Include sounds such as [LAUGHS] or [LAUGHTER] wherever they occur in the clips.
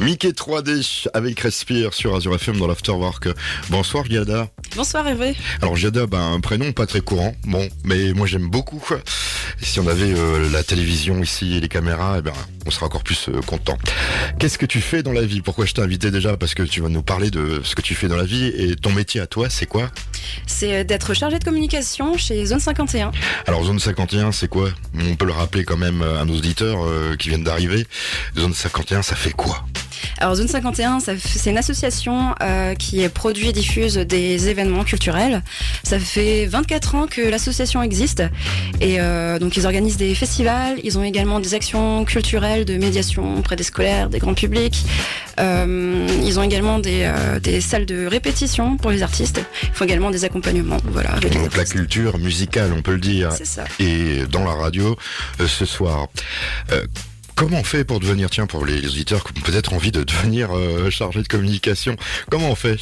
Mickey 3D avec Respire sur Azure FM dans l'Afterwork. Bonsoir Giada. Bonsoir Hervé. Alors Giada, ben, un prénom pas très courant, bon, mais moi j'aime beaucoup. si on avait euh, la télévision ici et les caméras, eh ben, on serait encore plus euh, content. Qu'est-ce que tu fais dans la vie? Pourquoi je t'ai invité déjà? Parce que tu vas nous parler de ce que tu fais dans la vie et ton métier à toi, c'est quoi? C'est euh, d'être chargé de communication chez Zone 51. Alors Zone 51, c'est quoi? On peut le rappeler quand même à nos auditeurs qui viennent d'arriver. Zone 51, ça fait quoi? Alors Zone 51, c'est une association euh, qui produit et diffuse des événements culturels. Ça fait 24 ans que l'association existe et euh, donc ils organisent des festivals. Ils ont également des actions culturelles de médiation auprès des scolaires, des grands publics. Euh, ils ont également des, des, salles de répétition pour les artistes. Ils font également des accompagnements. Voilà. donc la culture musicale, on peut le dire. C'est ça. Et dans la radio ce soir. Comment on fait pour devenir, tiens, pour les, auditeurs qui ont peut-être envie de devenir euh, chargé de communication, comment on fait?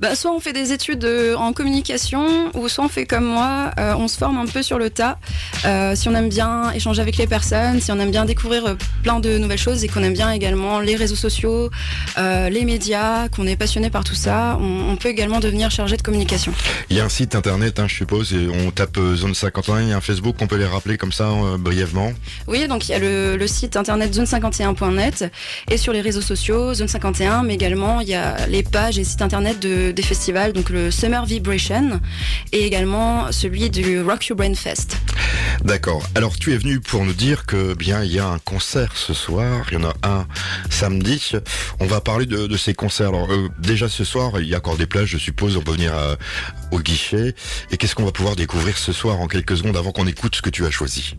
Bah, soit on fait des études euh, en communication, ou soit on fait comme moi, euh, on se forme un peu sur le tas. Euh, si on aime bien échanger avec les personnes, si on aime bien découvrir plein de nouvelles choses et qu'on aime bien également les réseaux sociaux, les médias, qu'on est passionné par tout ça, on, peut également devenir chargé de communication. Il y a un site internet, hein, je suppose, et on tape Zone 51, il y a un Facebook, on peut les rappeler comme ça brièvement Oui, donc il y a le, site internet zone51.net et sur les réseaux sociaux, Zone 51, mais également il y a les pages et sites internet de des festivals, donc le Summer Vibration et également celui du Rock Your Brain Fest. D'accord. Alors tu es venu pour nous dire que bien il y a un concert ce soir. Il y en a un samedi. On va parler de, ces concerts. Alors euh, déjà ce soir, il y a encore des plages, je suppose. On peut venir euh, au guichet. Et qu'est-ce qu'on va pouvoir découvrir ce soir en quelques secondes avant qu'on écoute ce que tu as choisi?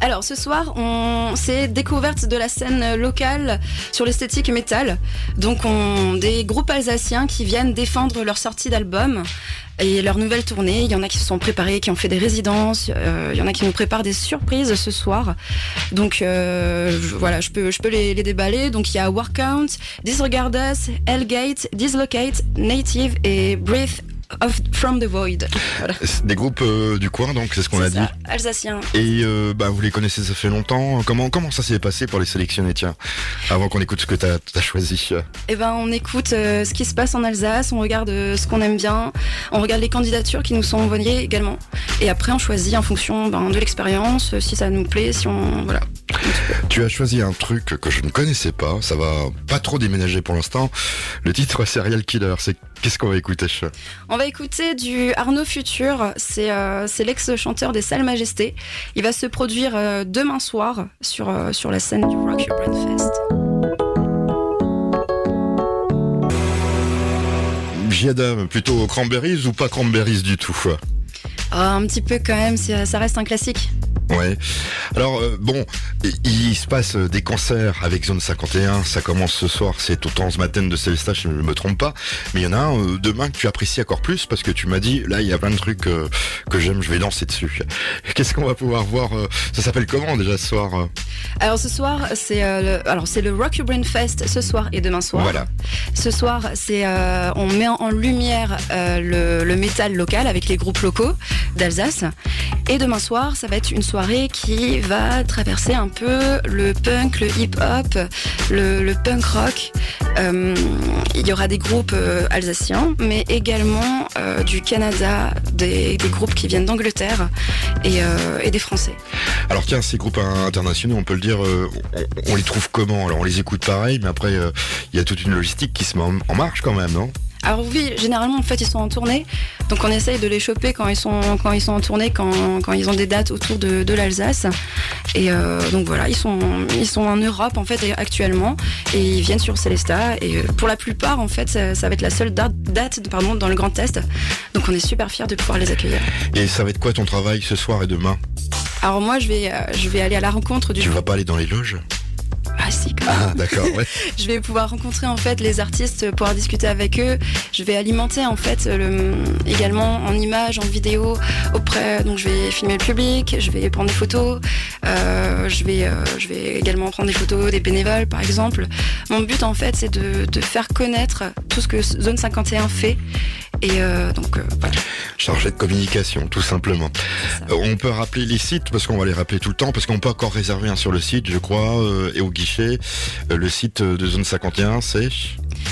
Alors ce soir, on s'est découverte de la scène locale sur l'esthétique métal. Donc on des groupes alsaciens qui viennent défendre leur sortie d'album et leur nouvelle tournée. Il y en a qui se sont préparés, qui ont fait des résidences. Euh, il y en a qui nous préparent des surprises ce soir. Donc euh, voilà, je peux, je peux les, les, déballer. Donc il y a Workout, Disregard Us, Hellgate, Dislocate, Native et Breath from the Void. Des groupes euh, du coin, donc c'est ce qu'on a dit. Alsacien. Et euh, bah, vous les connaissez, ça fait longtemps. Comment comment ça s'est passé pour les sélectionner, tiens, avant qu'on écoute ce que tu as, choisi Eh ben, on écoute euh, ce qui se passe en Alsace, on regarde ce qu'on aime bien, on regarde les candidatures qui nous sont envoyées également, et après on choisit en fonction ben, de l'expérience, si ça nous plaît, si on voilà. Tu as choisi un truc que je ne connaissais pas, ça va pas trop déménager pour l'instant. Le titre Serial Killer, c'est qu'est-ce qu'on va écouter On va écouter du Arnaud Futur, c'est euh, l'ex-chanteur des Salles Majestés. Il va se produire euh, demain soir sur, euh, sur la scène du Rock Your Brain Fest. Plutôt cranberries ou pas cranberries du tout? Ah, Un petit peu quand même, ça reste un classique. Ouais. Alors euh, bon, il se passe euh, des concerts avec Zone 51. Ça commence ce soir. C'est au ce matin de Célestat, je ne me trompe pas. Mais il y en a un euh, demain que tu apprécies encore plus parce que tu m'as dit là il y a plein de trucs que j'aime. Je vais danser dessus. [LAUGHS] Qu'est-ce qu'on va pouvoir voir Ça s'appelle comment déjà ce soir Alors ce soir c'est alors c'est le Rock Your Brain Fest ce soir et demain soir. Voilà. Ce soir c'est on met en lumière le, le métal local avec les groupes locaux d'Alsace. Et demain soir ça va être une soirée qui va traverser un peu le punk, le hip-hop, le, punk rock. Euh, il y aura des groupes euh, alsaciens, mais également euh, du Canada, des, groupes qui viennent d'Angleterre et, des Français. Alors tiens, ces groupes internationaux, on peut le dire, on, les trouve comment? Alors on les écoute pareil, mais après il y a toute une logistique qui se met en marche quand même, non? Alors oui, généralement en fait ils sont en tournée, donc on essaye de les choper quand ils sont quand ils sont en tournée, quand, quand ils ont des dates autour de, de l'Alsace. Et euh, donc voilà, ils sont ils sont en Europe en fait actuellement et ils viennent sur Célesta. Et euh, pour la plupart en fait ça, va être la seule date, date pardon dans le Grand Est. Donc on est super fiers de pouvoir les accueillir. Et ça va être quoi ton travail ce soir et demain? Alors moi je vais euh, je vais aller à la rencontre du. Tu vas pas aller dans les loges? Ah si. Ah d'accord. Ouais. [LAUGHS] je vais pouvoir rencontrer en fait les artistes, pouvoir discuter avec eux. Je vais alimenter en fait le, également en images, en vidéo auprès. Donc je vais filmer le public, je vais prendre des photos. Euh, je vais euh, je vais également prendre des photos des bénévoles par exemple. Mon but en fait c'est de, de faire connaître tout ce que Zone 51 fait et euh, donc voilà. Chargé de communication, tout simplement. On peut rappeler les sites parce qu'on va les rappeler tout le temps parce qu'on peut encore réserver un sur le site, je crois, et au guichet. Euh, Le site de Zone 51, c'est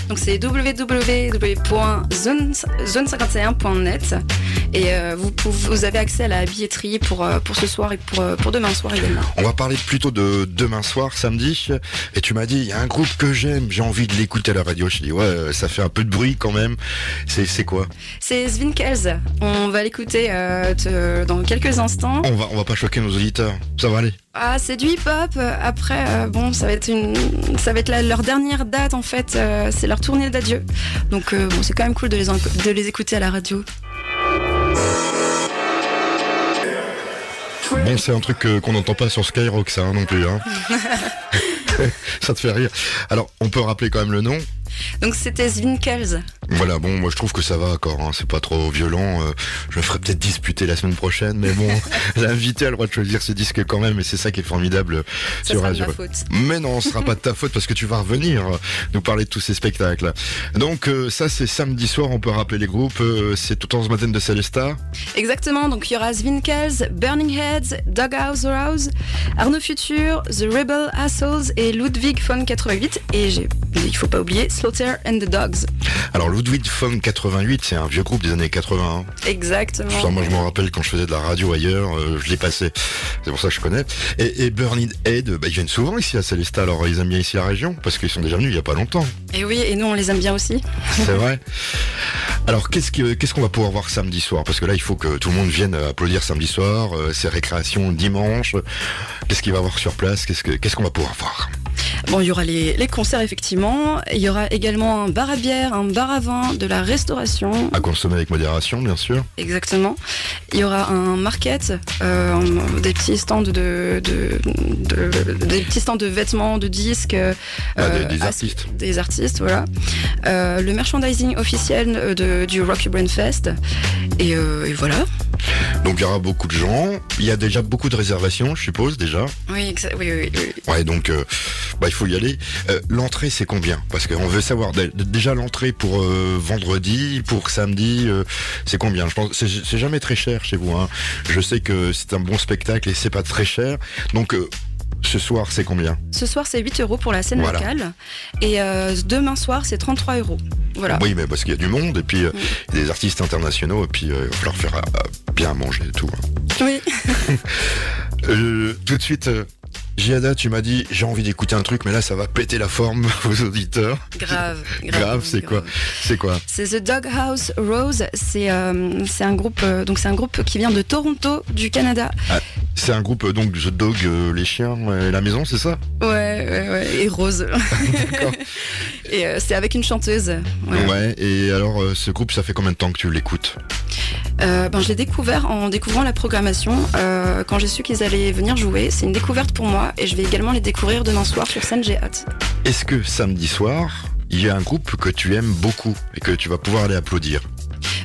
Donc c'est www.zone51.net et euh, vous, pouvez- vous avez accès à la billetterie pour, euh, pour ce soir et pour, euh, pour demain soir également. On va parler plutôt de demain soir, samedi. Et tu m'as dit, il y a un groupe que j'aime, j'ai envie de l'écouter à la radio. Je dis, ouais, ça fait un peu de bruit quand même. C'est quoi? C'est Svinkels. On va l'écouter euh, te- dans quelques instants. on va, on va pas choquer nos auditeurs. Ça va aller Ah, c'est du hip-hop. Après, euh, bon, ça va être une, ça va être la- leur dernière date en fait. euh, c'est leur tournée d'adieu. Donc euh, bon, c'est quand même cool de les, en- de les écouter à la radio. Bon, c'est un truc qu'on n'entend pas sur Skyrock, ça hein, non plus. Hein. [LAUGHS] [LAUGHS] ça te fait rire. Alors, on peut rappeler quand même le nom. Donc c'était Svinkels. Voilà, bon, moi je trouve que ça va encore, hein, c'est pas trop violent. euh, je me ferai peut-être disputer la semaine prochaine, mais bon, [LAUGHS] [LAUGHS] l'invité a le droit de choisir ses disques quand même, et c'est ça qui est formidable Ça sur faute. Mais non, ce sera pas de ta [LAUGHS] faute parce que tu vas revenir euh, nous parler de tous ces spectacles. Donc euh, ça c'est samedi soir, on peut rappeler les groupes, euh, c'est tout en ce matin de Celesta. Exactement, donc il y aura Svinkels, Burning Heads, Doghouse Rose, Arnaud Future, The Rebel Assholes et Ludwig von 88. Et il faut pas oublier And the Dogs. Alors Ludwig Funk 88, c'est un vieux groupe des années 80. hein. Exactement. Moi je me rappelle quand je faisais de la radio ailleurs, euh, je l'ai passé. C'est pour ça que je connais. Et, et Burning Head, bah, ils viennent souvent ici à Celesta, alors ils aiment bien ici la région, parce qu'ils sont déjà venus il y a pas longtemps. Et oui, et nous on les aime bien aussi. C'est vrai. Alors qu'est-ce que- qu'est-ce qu'on va pouvoir voir samedi soir? Parce que là il faut que tout le monde vienne applaudir samedi soir, euh, c'est récréation dimanche. Qu'est-ce qu'il va avoir sur place? Qu'est-ce que- qu'est-ce qu'on va pouvoir voir? Bon, il y aura les, les concerts effectivement. Il y aura également un bar à bière, un bar à vin, de la restauration. À consommer avec modération, bien sûr. Exactement. Il y aura un market, euh, des petits stands de, de, de- des petits stands de vêtements, de disques, euh, Ah, des- des as- artistes. des artistes, voilà. Euh, le merchandising officiel euh, de, du Rocky Brain Fest. Et, euh, et voilà. Donc il y aura beaucoup de gens. Il y a déjà beaucoup de réservations, je suppose déjà. Oui, oui, oui, oui. Ouais, donc euh, bah, il faut y aller. Euh, l'entrée, c'est combien? Parce qu'on veut savoir dé- déjà l'entrée pour euh, vendredi, pour samedi, c'est combien? Je pense c'est c'est jamais très cher chez vous. Hein. Je sais que c'est un bon spectacle et c'est pas très cher. Donc ce soir, c'est combien? Ce soir, c'est 8 euros pour la scène Voilà. locale. Et euh, demain soir, c'est 33 euros. Voilà. Oui, mais parce qu'il y a du monde et puis euh, il y a des artistes internationaux et puis euh, il va falloir faire euh, bien à manger et tout. hein. Oui. [LAUGHS] Euh, tout de suite. euh, Giada, tu m'as dit j'ai envie d'écouter un truc, mais là ça va péter la forme [LAUGHS] aux auditeurs. [LAUGHS] Grave. Grave, c'est quoi C'est quoi C'est The Doghouse Rose. C'est euh, c'est un groupe euh, donc c'est un groupe qui vient de Toronto du Canada. C'est un groupe euh, donc The Dog, euh, les chiens et la maison, c'est ça? Ouais ouais ouais. Et Rose. [LAUGHS] [LAUGHS] D'accord. Et euh, c'est avec une chanteuse. Ouais. Et alors euh, ce groupe, ça fait combien de temps que tu l'écoutes? Ben je l'ai découvert en découvrant la programmation quand j'ai su qu'ils allaient venir jouer. C'est une découverte pour moi et je vais également les découvrir demain soir sur scène. J'ai hâte. Est-ce que samedi soir, il y a un groupe que tu aimes beaucoup et que tu vas pouvoir aller applaudir?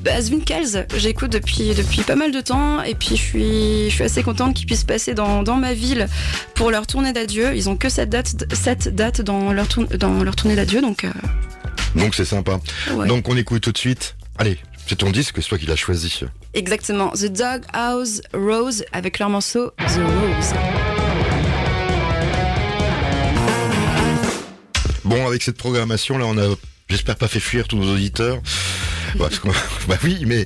Bah, Svinkels, j'écoute depuis, depuis pas mal de temps et puis je suis, je suis assez contente qu'ils puissent passer dans, dans ma ville pour leur tournée d'adieu. Ils ont que cette date, cette date dans, leur tour- dans leur tournée d'adieu, donc euh, Donc c'est sympa. ouais. Donc on écoute tout de suite. Allez, c'est ton disque, c'est toi qui l'as choisi. Exactement, The Dog House Rose avec leur morceau The Rose. Bon, avec cette programmation là, on a, j'espère pas fait fuir tous nos auditeurs. [LAUGHS] Parce que- bah oui, mais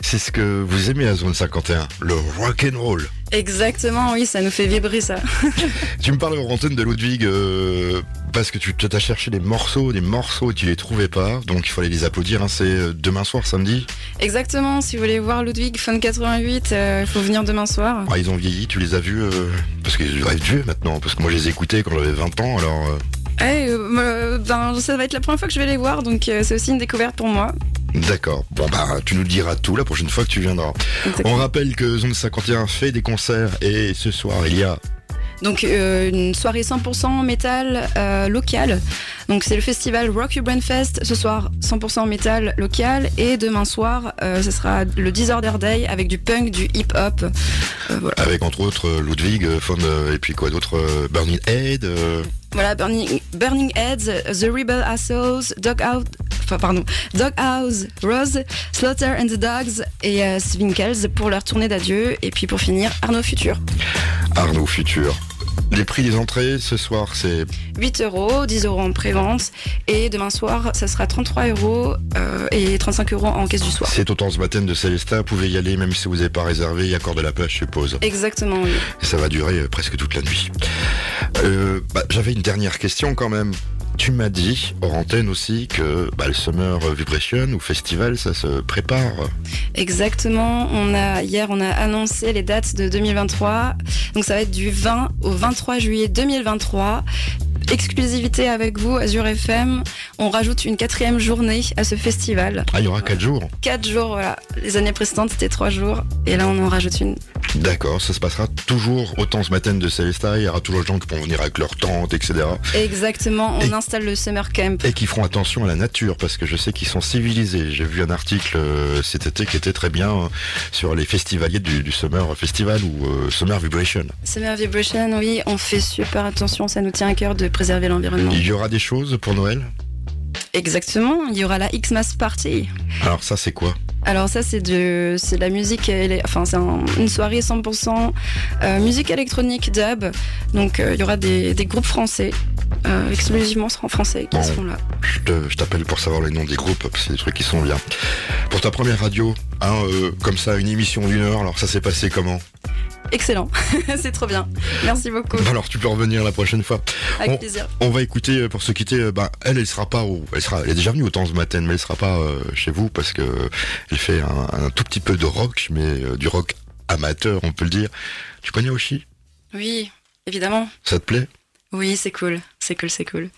c'est ce que vous aimez à Zone 51, le rock and roll. Exactement, oui, ça nous fait vibrer ça. [LAUGHS] Tu me parles en antenne de Ludwig euh, parce que tu t'as cherché des morceaux, des morceaux et tu les trouvais pas, donc il fallait les applaudir. hein. C'est euh, demain soir, samedi. Exactement, si vous voulez voir Ludwig Fun 88, euh, il faut venir demain soir. Ah, ils ont vieilli, tu les as vus euh, parce qu'ils doivent être vieux maintenant. Parce que moi, je les ai écoutés quand j'avais 20 ans. Alors, Eh, euh, ben, ça va être la première fois que je vais les voir, donc c'est aussi une découverte pour moi. D'accord. Bon bah, tu nous diras tout la prochaine fois que tu viendras. On rappelle que Zone 51 fait des concerts et ce soir, il y a Donc euh, une soirée 100% métal euh, local. Donc c'est le festival Rock Your Brain Fest ce soir 100% métal local et demain soir euh, ce sera le Disorder Day avec du punk, du hip hop. Voilà. avec entre autres Ludwig, Von, et puis quoi d'autre, Burning Head. Voilà Burning, Burning Heads, The Rebel Assholes, Dog Out, enfin pardon, Dog House, Rose, Slaughter and the Dogs et euh, Svinkels pour leur tournée d'adieu et puis pour finir Arnaud Futur. Arnaud Futur. Les prix des entrées ce soir, c'est 8 euros, 10 euros en pré-vente. Et demain soir, ça sera 33 euros euh, et 35 euros en caisse du soir. c'est autant ce matin de Célestat. Vous pouvez y aller même si vous n'avez pas réservé. Il y a encore de la place, je suppose. Exactement, oui. Et ça va durer euh, presque toute la nuit. Euh, bah, J'avais une dernière question quand même. Tu m'as dit, hors aussi, que bah, le Summer Vibration ou festival, ça se prépare. Exactement. Hier, on a annoncé les dates de 2023. Donc ça va être du 20 au 23 juillet 2023. Exclusivité avec vous, Azure FM. On rajoute une quatrième journée à ce festival. Ah, il y aura quatre jours. Quatre jours, voilà. Les années précédentes, c'était trois jours. Et là, on en rajoute une. D'accord, ça se passera toujours autant ce matin de Célestat. Il y aura toujours des gens qui vont venir avec leur tente, etc. Exactement. On Et- installe le summer camp. Et qui feront attention à la nature, parce que je sais qu'ils sont civilisés. J'ai vu un article euh, cet été qui était très bien euh, sur les festivaliers du, du Summer Festival ou euh, Summer Vibration. Summer Vibration, oui, on fait super attention. Ça nous tient à cœur de préserver l'environnement. Il y aura des choses pour Noël? Exactement. Il y aura la Xmas Party. Alors ça, c'est quoi? Alors ça c'est de c'est de la musique enfin c'est un- une soirée 100% euh, musique électronique dub donc euh, il y aura des, des groupes français euh, exclusivement en français qui Bon. seront là. Je t'appelle pour savoir les noms des groupes, parce que c'est des trucs qui sont bien. Pour ta première radio, hein, comme ça, une émission d'une heure, alors ça s'est passé comment? Excellent, [LAUGHS] c'est trop bien. Merci beaucoup. Alors tu peux revenir la prochaine fois. Avec on- plaisir. On va écouter euh, pour se quitter. euh, bah, elle, elle sera pas au, elle sera, elle est déjà venue au temps ce matin, mais elle sera pas euh, chez vous parce que elle fait un, un tout petit peu de rock, mais euh, du rock amateur, on peut le dire. Tu connais Oshi? Oui, évidemment. Ça te plaît? Oui, c'est cool. C'est cool, c'est cool.